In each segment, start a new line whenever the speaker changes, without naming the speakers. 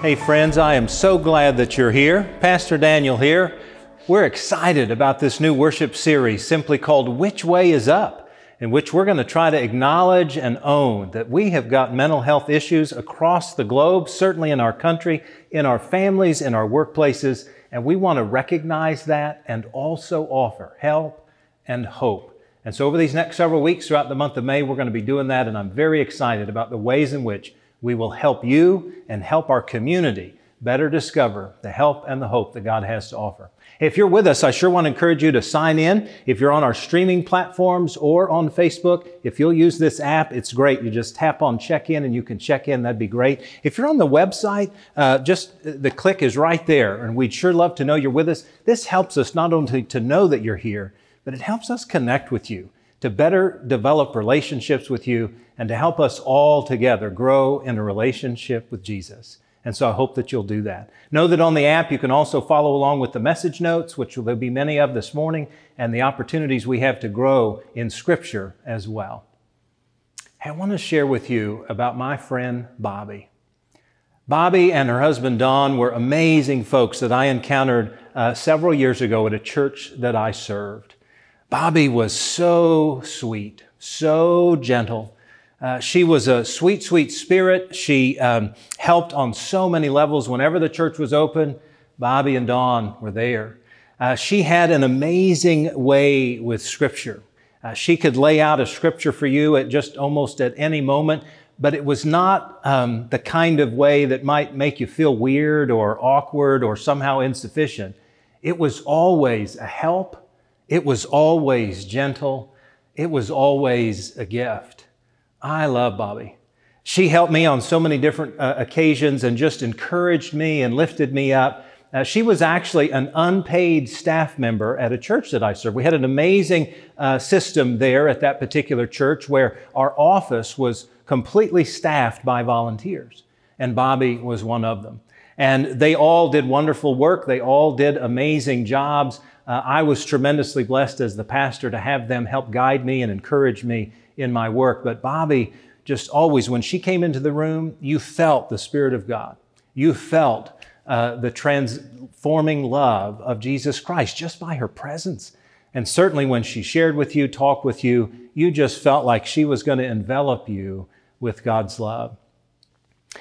Hey, friends, I am so glad that you're here. Pastor Daniel here. We're excited about this new worship series simply called Which Way is Up, in which we're going to try to acknowledge and own that we have got mental health issues across the globe, certainly in our country, in our families, in our workplaces, and we want to recognize that and also offer help and hope. And so, over these next several weeks throughout the month of May, we're going to be doing that, and I'm very excited about the ways in which we will help you and help our community better discover the help and the hope that God has to offer. If you're with us, I sure want to encourage you to sign in. If you're on our streaming platforms or on Facebook, if you'll use this app, it's great. You just tap on check in and you can check in. That'd be great. If you're on the website, uh, just the click is right there, and we'd sure love to know you're with us. This helps us not only to know that you're here, but it helps us connect with you to better develop relationships with you and to help us all together grow in a relationship with Jesus. And so I hope that you'll do that. Know that on the app you can also follow along with the message notes, which there'll be many of this morning, and the opportunities we have to grow in Scripture as well. I want to share with you about my friend Bobby. Bobby and her husband Don were amazing folks that I encountered uh, several years ago at a church that I served. Bobby was so sweet, so gentle. Uh, she was a sweet, sweet spirit. She um, helped on so many levels. Whenever the church was open, Bobby and Don were there. Uh, she had an amazing way with Scripture. Uh, she could lay out a Scripture for you at just almost at any moment, but it was not um, the kind of way that might make you feel weird or awkward or somehow insufficient. It was always a help it was always gentle. It was always a gift. I love Bobby. She helped me on so many different uh, occasions and just encouraged me and lifted me up. Uh, she was actually an unpaid staff member at a church that I served. We had an amazing uh, system there at that particular church where our office was completely staffed by volunteers, and Bobby was one of them. And they all did wonderful work. They all did amazing jobs uh, I was tremendously blessed as the pastor to have them help guide me and encourage me in my work. But Bobby, just always, when she came into the room, you felt the Spirit of God. You felt uh, the transforming love of Jesus Christ just by her presence. And certainly when she shared with you, talked with you, you just felt like she was going to envelop you with God's love.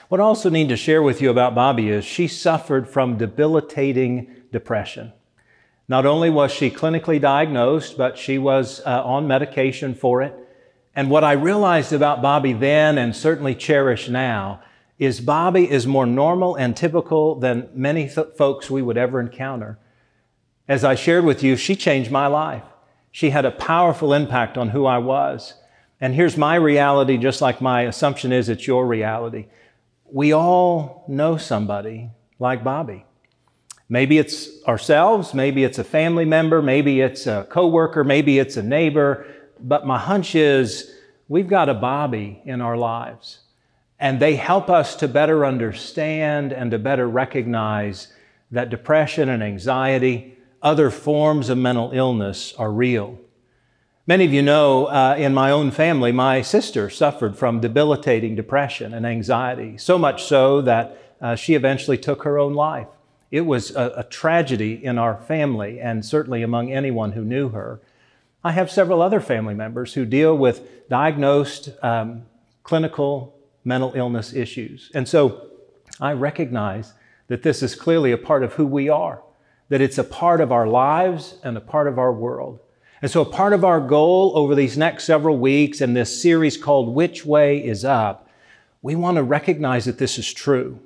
What I also need to share with you about Bobby is she suffered from debilitating depression. Not only was she clinically diagnosed, but she was uh, on medication for it. And what I realized about Bobby then and certainly cherish now is Bobby is more normal and typical than many th- folks we would ever encounter. As I shared with you, she changed my life. She had a powerful impact on who I was. And here's my reality, just like my assumption is it's your reality. We all know somebody like Bobby. Maybe it's ourselves, maybe it's a family member, maybe it's a coworker, maybe it's a neighbor, but my hunch is we've got a Bobby in our lives. And they help us to better understand and to better recognize that depression and anxiety, other forms of mental illness are real. Many of you know uh, in my own family, my sister suffered from debilitating depression and anxiety, so much so that uh, she eventually took her own life. It was a, a tragedy in our family and certainly among anyone who knew her. I have several other family members who deal with diagnosed um, clinical mental illness issues. And so I recognize that this is clearly a part of who we are, that it's a part of our lives and a part of our world. And so, a part of our goal over these next several weeks in this series called Which Way is Up, we want to recognize that this is true,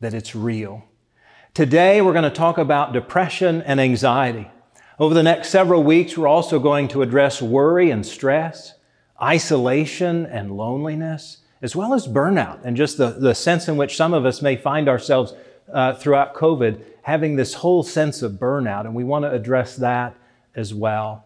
that it's real. Today, we're going to talk about depression and anxiety. Over the next several weeks, we're also going to address worry and stress, isolation and loneliness, as well as burnout and just the, the sense in which some of us may find ourselves uh, throughout COVID having this whole sense of burnout. And we want to address that as well.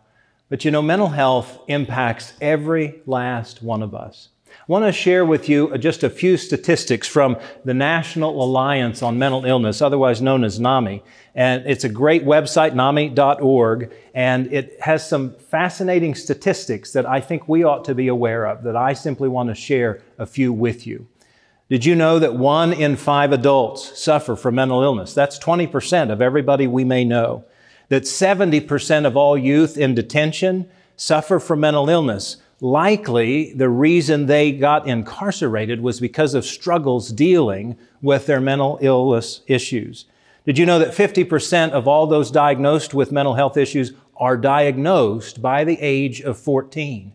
But you know, mental health impacts every last one of us. I want to share with you uh, just a few statistics from the National Alliance on Mental Illness, otherwise known as NAMI. And it's a great website, NAMI.org, and it has some fascinating statistics that I think we ought to be aware of, that I simply want to share a few with you. Did you know that one in five adults suffer from mental illness? That's 20% of everybody we may know. That 70% of all youth in detention suffer from mental illness. Likely, the reason they got incarcerated was because of struggles dealing with their mental illness issues. Did you know that 50% of all those diagnosed with mental health issues are diagnosed by the age of 14?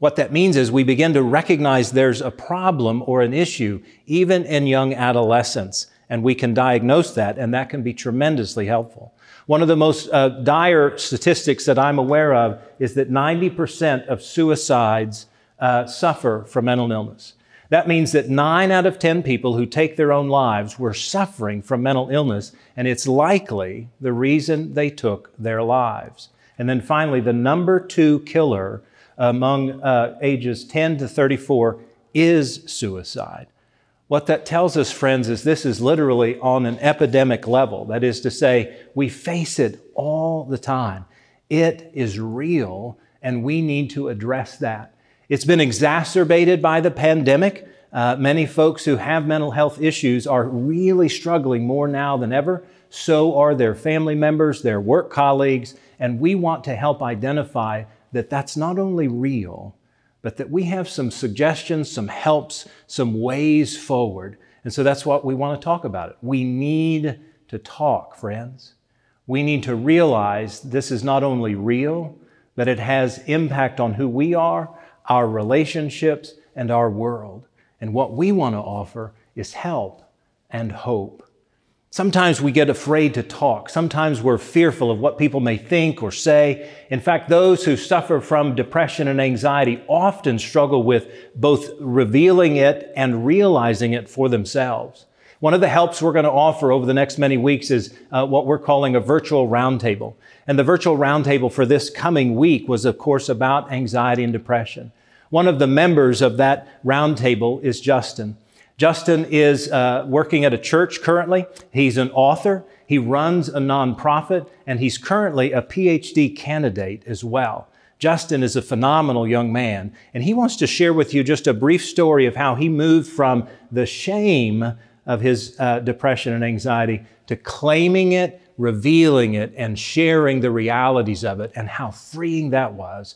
What that means is we begin to recognize there's a problem or an issue even in young adolescents, and we can diagnose that, and that can be tremendously helpful. One of the most uh, dire statistics that I'm aware of is that 90% of suicides uh, suffer from mental illness. That means that nine out of 10 people who take their own lives were suffering from mental illness, and it's likely the reason they took their lives. And then finally, the number two killer among uh, ages 10 to 34 is suicide. What that tells us, friends, is this is literally on an epidemic level. That is to say, we face it all the time. It is real, and we need to address that. It's been exacerbated by the pandemic. Uh, many folks who have mental health issues are really struggling more now than ever. So are their family members, their work colleagues, and we want to help identify that that's not only real, but that we have some suggestions, some helps, some ways forward. And so that's what we want to talk about it. We need to talk, friends. We need to realize this is not only real, but it has impact on who we are, our relationships, and our world. And what we want to offer is help and hope. Sometimes we get afraid to talk. Sometimes we're fearful of what people may think or say. In fact, those who suffer from depression and anxiety often struggle with both revealing it and realizing it for themselves. One of the helps we're going to offer over the next many weeks is uh, what we're calling a virtual roundtable. And the virtual roundtable for this coming week was, of course, about anxiety and depression. One of the members of that roundtable is Justin. Justin is uh, working at a church currently. He's an author. He runs a nonprofit, and he's currently a PhD candidate as well. Justin is a phenomenal young man, and he wants to share with you just a brief story of how he moved from the shame of his uh, depression and anxiety to claiming it, revealing it, and sharing the realities of it, and how freeing that was.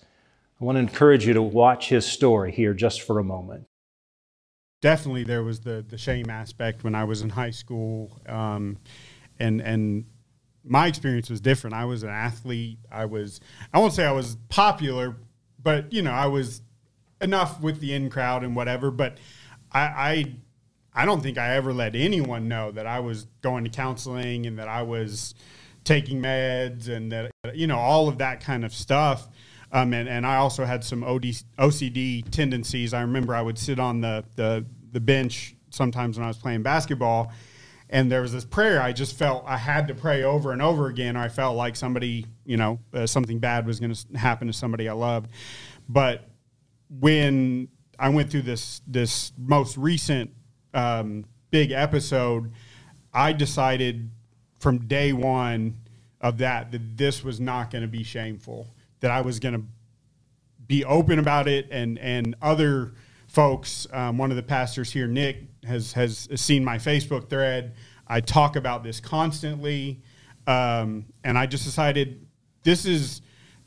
I want to encourage you to watch his story here just for a moment
definitely there was the the shame aspect when I was in high school, um, and and my experience was different. I was an athlete. I was I won't say I was popular, but you know I was enough with the in crowd and whatever. But I, I I don't think I ever let anyone know that I was going to counseling and that I was taking meds and that you know all of that kind of stuff. Um, and, and I also had some OD, OCD tendencies. I remember I would sit on the, the, the bench sometimes when I was playing basketball, and there was this prayer I just felt I had to pray over and over again, I felt like somebody, you know, uh, something bad was going to happen to somebody I loved. But when I went through this this most recent um, big episode, I decided from day one of that that this was not going to be shameful that I was going to be open about it, and and other folks. Um, one of the pastors here, Nick, has has seen my Facebook thread. I talk about this constantly, um, and I just decided this is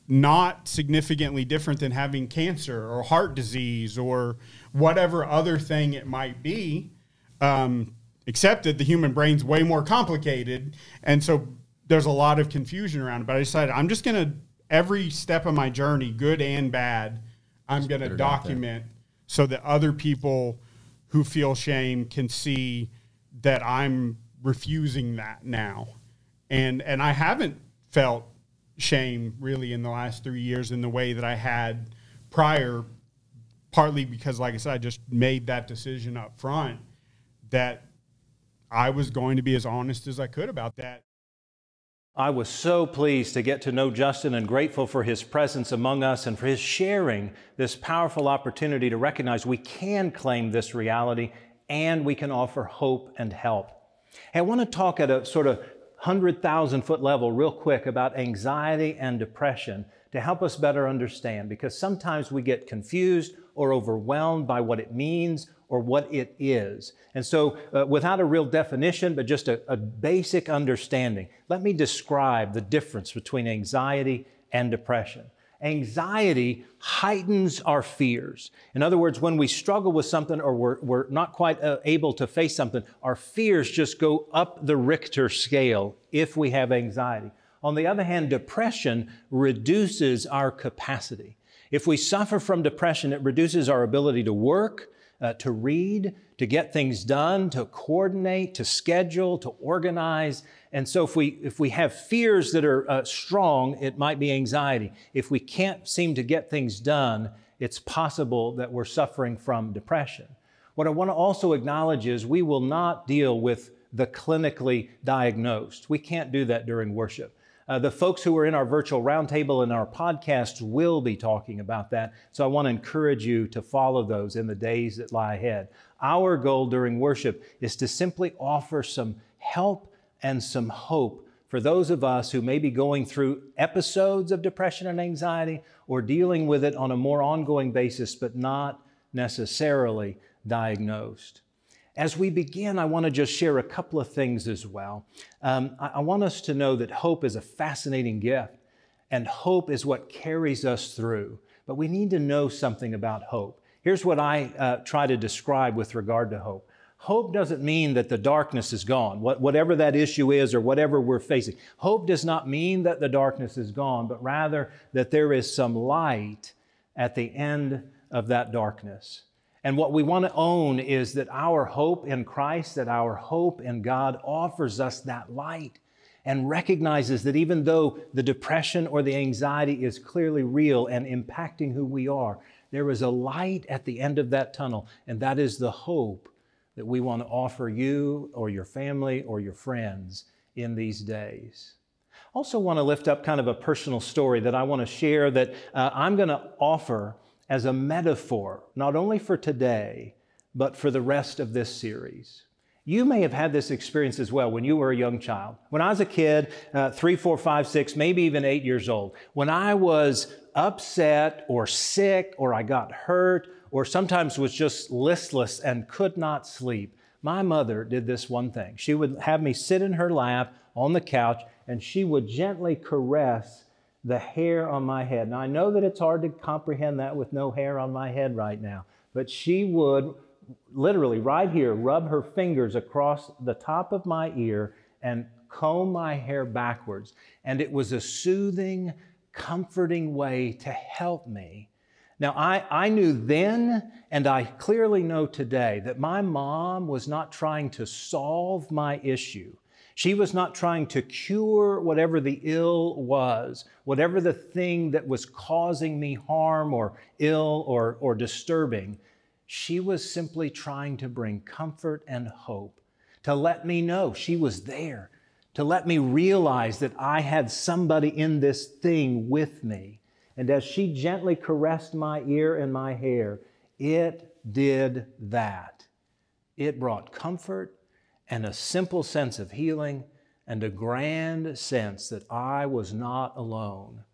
not significantly different than having cancer or heart disease or whatever other thing it might be. Um, except that the human brain's way more complicated, and so there's a lot of confusion around it. But I decided I'm just going to every step of my journey, good and bad, I'm going to document so that other people who feel shame can see that I'm refusing that now. And and I haven't felt shame really in the last 3 years in the way that I had prior partly because like I said I just made that decision up front that I was going to be as honest as I could about that.
I was so pleased to get to know Justin and grateful for his presence among us and for his sharing this powerful opportunity to recognize we can claim this reality and we can offer hope and help. Hey, I want to talk at a sort of 100,000 foot level real quick about anxiety and depression to help us better understand because sometimes we get confused or overwhelmed by what it means or what it is. And so, uh, without a real definition, but just a, a basic understanding, let me describe the difference between anxiety and depression. Anxiety heightens our fears. In other words, when we struggle with something or we're, we're not quite uh, able to face something, our fears just go up the Richter scale if we have anxiety. On the other hand, depression reduces our capacity. If we suffer from depression, it reduces our ability to work, uh, to read, to get things done, to coordinate, to schedule, to organize. And so if we, if we have fears that are uh, strong, it might be anxiety. If we can't seem to get things done, it's possible that we're suffering from depression. What I want to also acknowledge is we will not deal with the clinically diagnosed. We can't do that during worship. Uh, the folks who are in our virtual roundtable and our podcasts will be talking about that. So I want to encourage you to follow those in the days that lie ahead. Our goal during worship is to simply offer some help and some hope for those of us who may be going through episodes of depression and anxiety or dealing with it on a more ongoing basis, but not necessarily diagnosed. As we begin, I want to just share a couple of things as well. Um, I, I want us to know that hope is a fascinating gift, and hope is what carries us through. But we need to know something about hope. Here's what I uh, try to describe with regard to hope. Hope doesn't mean that the darkness is gone, what, whatever that issue is or whatever we're facing. Hope does not mean that the darkness is gone, but rather that there is some light at the end of that darkness. And what we want to own is that our hope in Christ, that our hope in God offers us that light and recognizes that even though the depression or the anxiety is clearly real and impacting who we are, there is a light at the end of that tunnel, and that is the hope that we want to offer you or your family or your friends in these days. Also, want to lift up kind of a personal story that I want to share that uh, I'm going to offer as a metaphor, not only for today, but for the rest of this series. You may have had this experience as well when you were a young child. When I was a kid, uh, three, four, five, six, maybe even eight years old, when I was upset or sick or I got hurt or sometimes was just listless and could not sleep, my mother did this one thing. She would have me sit in her lap on the couch and she would gently caress the hair on my head. Now, I know that it's hard to comprehend that with no hair on my head right now, but she would literally right here rub her fingers across the top of my ear and comb my hair backwards. And it was a soothing, comforting way to help me. Now, I, I knew then, and I clearly know today, that my mom was not trying to solve my issue. She was not trying to cure whatever the ill was, whatever the thing that was causing me harm or ill or, or disturbing. She was simply trying to bring comfort and hope, to let me know she was there, to let me realize that I had somebody in this thing with me. And as she gently caressed my ear and my hair, it did that. It brought comfort and a simple sense of healing and a grand sense that I was not alone.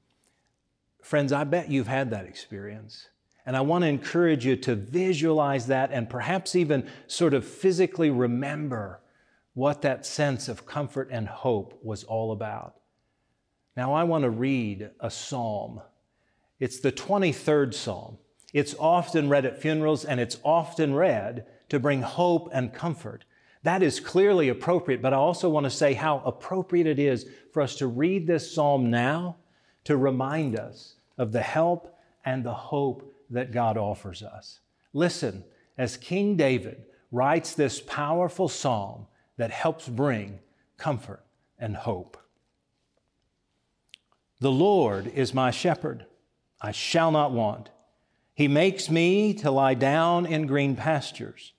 Friends, I bet you've had that experience. And I want to encourage you to visualize that and perhaps even sort of physically remember what that sense of comfort and hope was all about. Now, I want to read a psalm. It's the 23rd psalm. It's often read at funerals and it's often read to bring hope and comfort. That is clearly appropriate, but I also want to say how appropriate it is for us to read this psalm now to remind us of the help and the hope that God offers us. Listen, as King David writes this powerful psalm that helps bring comfort and hope. The Lord is my shepherd, I shall not want. He makes me to lie down in green pastures.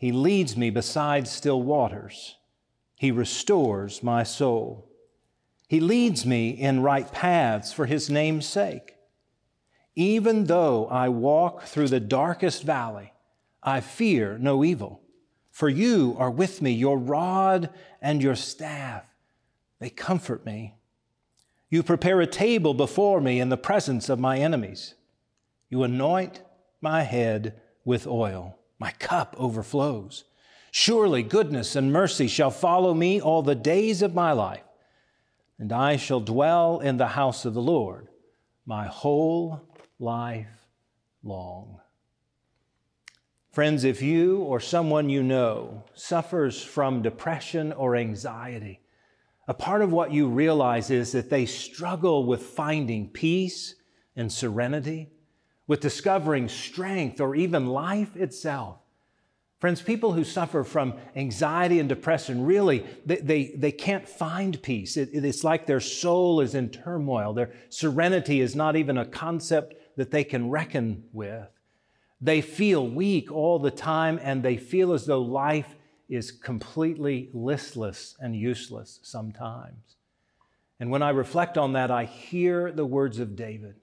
He leads me beside still waters. He restores my soul. He leads me in right paths for his name's sake. Even though I walk through the darkest valley, I fear no evil. For you are with me, your rod and your staff, they comfort me. You prepare a table before me in the presence of my enemies. You anoint my head with oil My cup overflows. Surely goodness and mercy shall follow me all the days of my life, and I shall dwell in the house of the Lord my whole life long. Friends, if you or someone you know suffers from depression or anxiety, a part of what you realize is that they struggle with finding peace and serenity, with discovering strength or even life itself. Friends, people who suffer from anxiety and depression really, they, they, they can't find peace. It, it's like their soul is in turmoil. Their serenity is not even a concept that they can reckon with. They feel weak all the time and they feel as though life is completely listless and useless sometimes. And when I reflect on that, I hear the words of David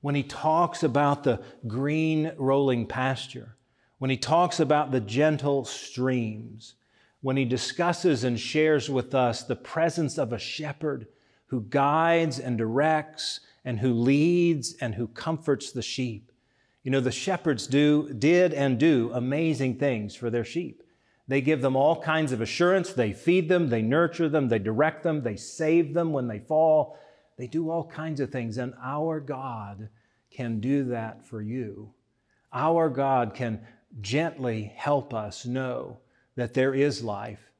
when he talks about the green rolling pasture when he talks about the gentle streams, when he discusses and shares with us the presence of a shepherd who guides and directs and who leads and who comforts the sheep. You know, the shepherds do, did and do amazing things for their sheep. They give them all kinds of assurance. They feed them, they nurture them, they direct them, they save them when they fall. They do all kinds of things. And our God can do that for you. Our God can gently help us know that there is life,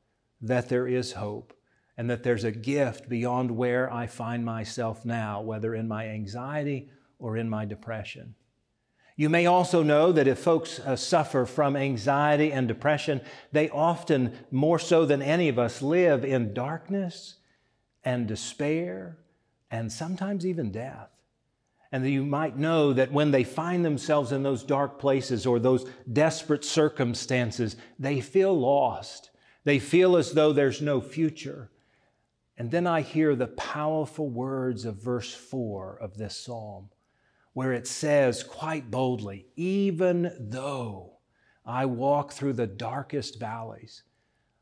that there is hope, and that there's a gift beyond where I find myself now, whether in my anxiety or in my depression. You may also know that if folks uh, suffer from anxiety and depression, they often, more so than any of us, live in darkness and despair and sometimes even death and you might know that when they find themselves in those dark places or those desperate circumstances, they feel lost. They feel as though there's no future. And then I hear the powerful words of verse 4 of this psalm, where it says quite boldly, Even though I walk through the darkest valleys,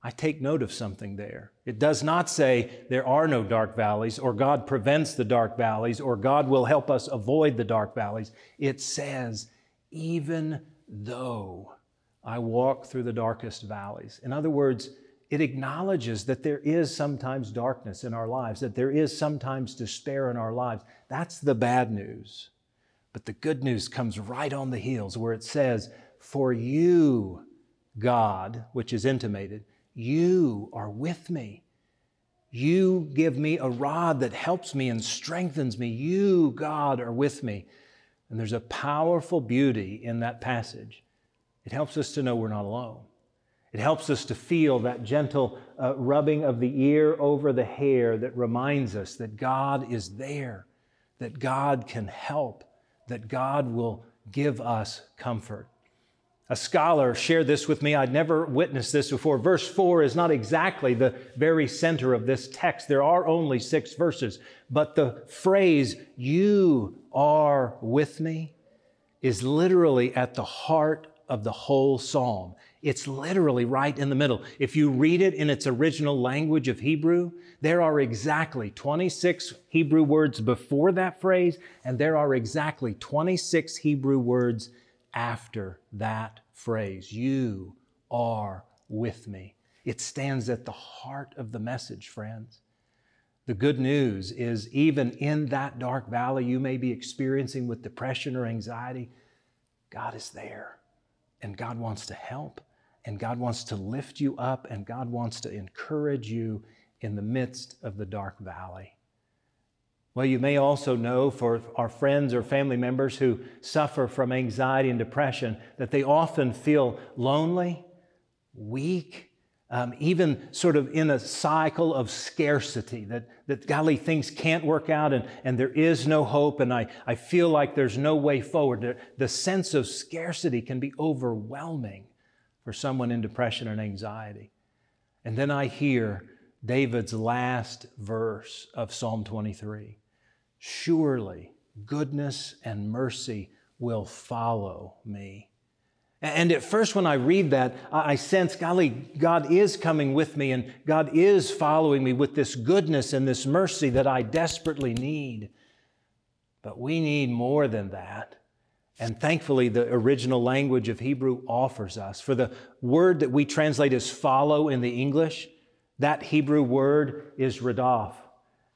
I take note of something there. It does not say there are no dark valleys, or God prevents the dark valleys, or God will help us avoid the dark valleys. It says, even though I walk through the darkest valleys. In other words, it acknowledges that there is sometimes darkness in our lives, that there is sometimes despair in our lives. That's the bad news. But the good news comes right on the heels where it says, For you, God, which is intimated, you are with me. You give me a rod that helps me and strengthens me. You, God, are with me. And there's a powerful beauty in that passage. It helps us to know we're not alone. It helps us to feel that gentle uh, rubbing of the ear over the hair that reminds us that God is there, that God can help, that God will give us comfort. A scholar shared this with me. I'd never witnessed this before. Verse 4 is not exactly the very center of this text. There are only six verses. But the phrase, you are with me, is literally at the heart of the whole psalm. It's literally right in the middle. If you read it in its original language of Hebrew, there are exactly 26 Hebrew words before that phrase, and there are exactly 26 Hebrew words after that phrase, You are with me. It stands at the heart of the message, friends. The good news is, even in that dark valley you may be experiencing with depression or anxiety, God is there. And God wants to help. And God wants to lift you up. And God wants to encourage you in the midst of the dark valley. Well, you may also know for our friends or family members who suffer from anxiety and depression that they often feel lonely, weak, um, even sort of in a cycle of scarcity, that, that golly, things can't work out and, and there is no hope and I, I feel like there's no way forward. The, the sense of scarcity can be overwhelming for someone in depression and anxiety. And then I hear David's last verse of Psalm 23 surely goodness and mercy will follow me. And at first, when I read that, I sense, golly, God is coming with me and God is following me with this goodness and this mercy that I desperately need. But we need more than that. And thankfully, the original language of Hebrew offers us. For the word that we translate as follow in the English, that Hebrew word is radaf.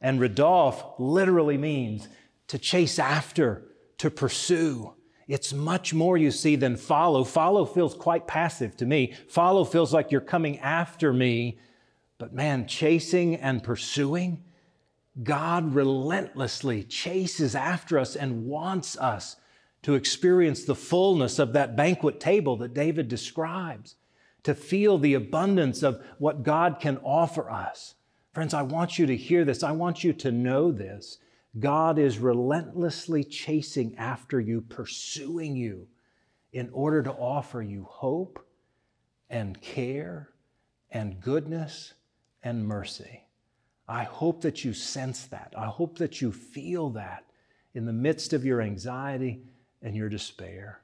And radaf literally means to chase after, to pursue. It's much more, you see, than follow. Follow feels quite passive to me. Follow feels like you're coming after me. But man, chasing and pursuing, God relentlessly chases after us and wants us to experience the fullness of that banquet table that David describes, to feel the abundance of what God can offer us. Friends, I want you to hear this. I want you to know this. God is relentlessly chasing after you, pursuing you in order to offer you hope and care and goodness and mercy. I hope that you sense that. I hope that you feel that in the midst of your anxiety and your despair.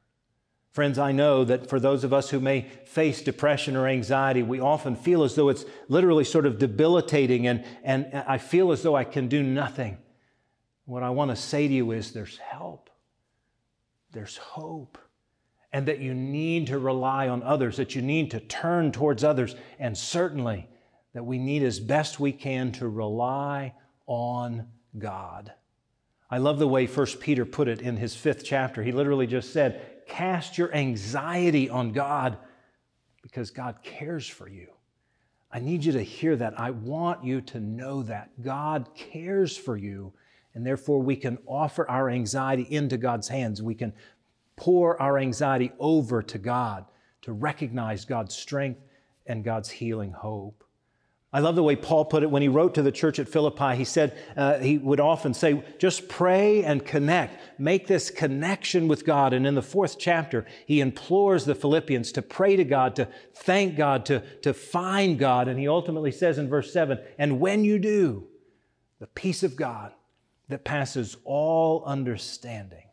Friends, I know that for those of us who may face depression or anxiety, we often feel as though it's literally sort of debilitating and, and I feel as though I can do nothing. What I want to say to you is there's help, there's hope, and that you need to rely on others, that you need to turn towards others, and certainly that we need as best we can to rely on God. I love the way 1 Peter put it in his fifth chapter. He literally just said, Cast your anxiety on God because God cares for you. I need you to hear that. I want you to know that God cares for you, and therefore we can offer our anxiety into God's hands. We can pour our anxiety over to God to recognize God's strength and God's healing hope. I love the way Paul put it when he wrote to the church at Philippi. He said, uh, he would often say, just pray and connect. Make this connection with God. And in the fourth chapter, he implores the Philippians to pray to God, to thank God, to, to find God. And he ultimately says in verse seven, and when you do, the peace of God that passes all understanding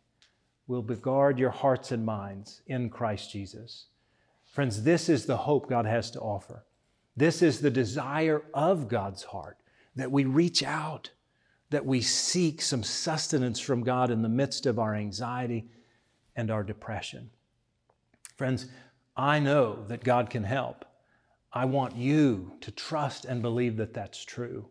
will guard your hearts and minds in Christ Jesus. Friends, this is the hope God has to offer. This is the desire of God's heart that we reach out, that we seek some sustenance from God in the midst of our anxiety and our depression. Friends, I know that God can help. I want you to trust and believe that that's true.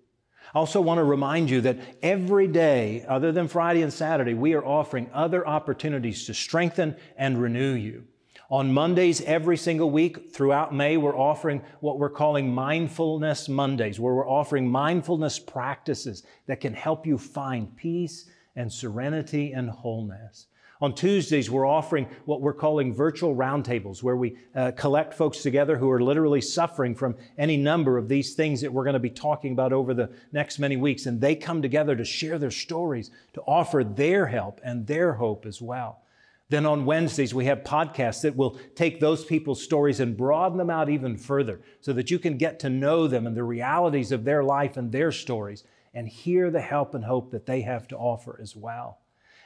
I also want to remind you that every day, other than Friday and Saturday, we are offering other opportunities to strengthen and renew you. On Mondays, every single week throughout May, we're offering what we're calling Mindfulness Mondays, where we're offering mindfulness practices that can help you find peace and serenity and wholeness. On Tuesdays, we're offering what we're calling virtual roundtables, where we uh, collect folks together who are literally suffering from any number of these things that we're going to be talking about over the next many weeks. And they come together to share their stories, to offer their help and their hope as well. Then on Wednesdays, we have podcasts that will take those people's stories and broaden them out even further so that you can get to know them and the realities of their life and their stories and hear the help and hope that they have to offer as well.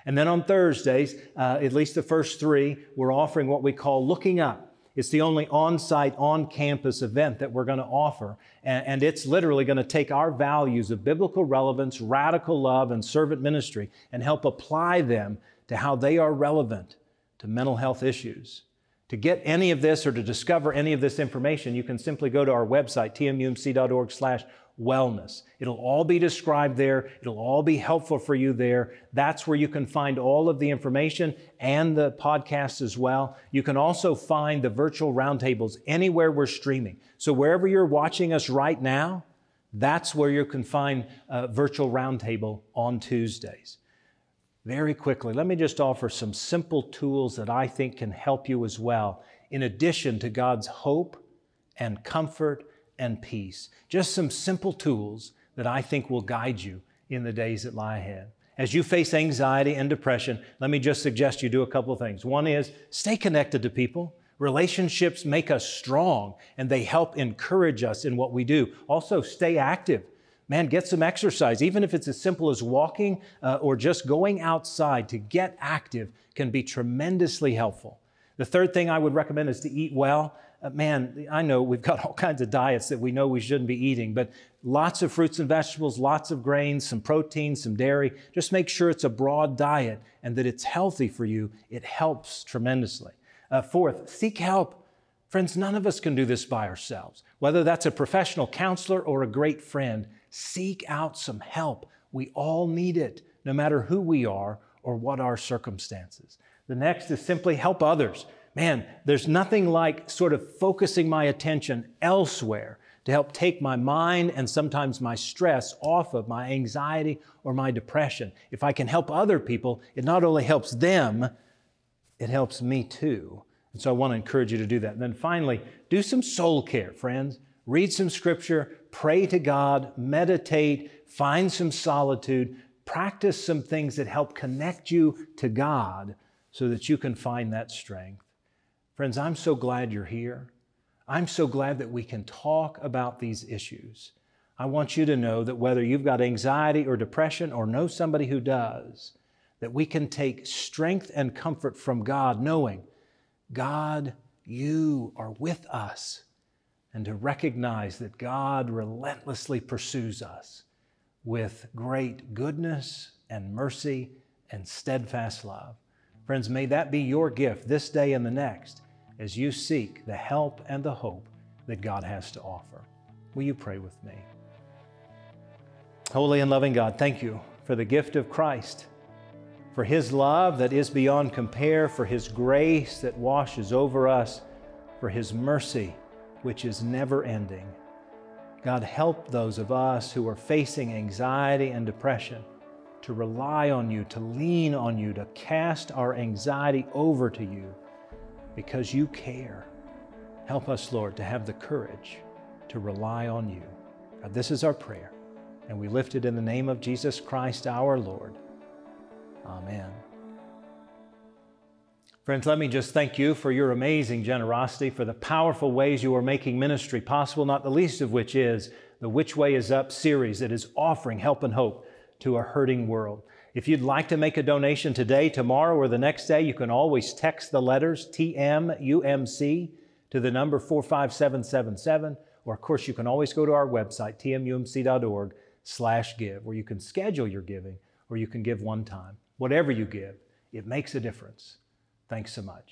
And then on Thursdays, uh, at least the first three, we're offering what we call Looking Up. It's the only on site, on campus event that we're going to offer. And, and it's literally going to take our values of biblical relevance, radical love, and servant ministry and help apply them to how they are relevant to mental health issues. To get any of this or to discover any of this information, you can simply go to our website, tmumc.org slash wellness. It'll all be described there. It'll all be helpful for you there. That's where you can find all of the information and the podcasts as well. You can also find the virtual roundtables anywhere we're streaming. So wherever you're watching us right now, that's where you can find a virtual roundtable on Tuesdays very quickly, let me just offer some simple tools that I think can help you as well, in addition to God's hope and comfort and peace. Just some simple tools that I think will guide you in the days that lie ahead. As you face anxiety and depression, let me just suggest you do a couple of things. One is stay connected to people. Relationships make us strong and they help encourage us in what we do. Also, stay active. Man, get some exercise. Even if it's as simple as walking uh, or just going outside to get active can be tremendously helpful. The third thing I would recommend is to eat well. uh, man, I know we've got all kinds of diets that we know we shouldn't be eating, but lots of fruits and vegetables, lots of grains, some protein, some dairy. Just make sure it's a broad diet and that it's healthy for you. It helps tremendously. Uh, fourth, seek help. Friends, none of us can do this by ourselves. Whether that's a professional counselor or a great friend, seek out some help. We all need it, no matter who we are or what our circumstances. The next is simply help others. Man, there's nothing like sort of focusing my attention elsewhere to help take my mind and sometimes my stress off of my anxiety or my depression. If I can help other people, it not only helps them, it helps me too. And so I want to encourage you to do that. And then finally, do some soul care, friends. Read some scripture, pray to God, meditate, find some solitude, practice some things that help connect you to God so that you can find that strength. Friends, I'm so glad you're here. I'm so glad that we can talk about these issues. I want you to know that whether you've got anxiety or depression or know somebody who does, that we can take strength and comfort from God knowing, God, you are with us, and to recognize that God relentlessly pursues us with great goodness and mercy and steadfast love. Friends, may that be your gift this day and the next as you seek the help and the hope that God has to offer. Will you pray with me? Holy and loving God, thank you for the gift of Christ, for His love that is beyond compare, for His grace that washes over us, for His mercy which is never ending. God, help those of us who are facing anxiety and depression to rely on you, to lean on you, to cast our anxiety over to you because you care. Help us, Lord, to have the courage to rely on you. God, this is our prayer, and we lift it in the name of Jesus Christ our Lord. Amen. Friends, let me just thank you for your amazing generosity, for the powerful ways you are making ministry possible, not the least of which is the Which Way Is Up series that is offering help and hope to a hurting world. If you'd like to make a donation today, tomorrow, or the next day, you can always text the letters TMUMC to the number 45777. Or, of course, you can always go to our website, tmumc.org slash give, where you can schedule your giving or you can give one time. Whatever you give, it makes a difference. Thanks so much.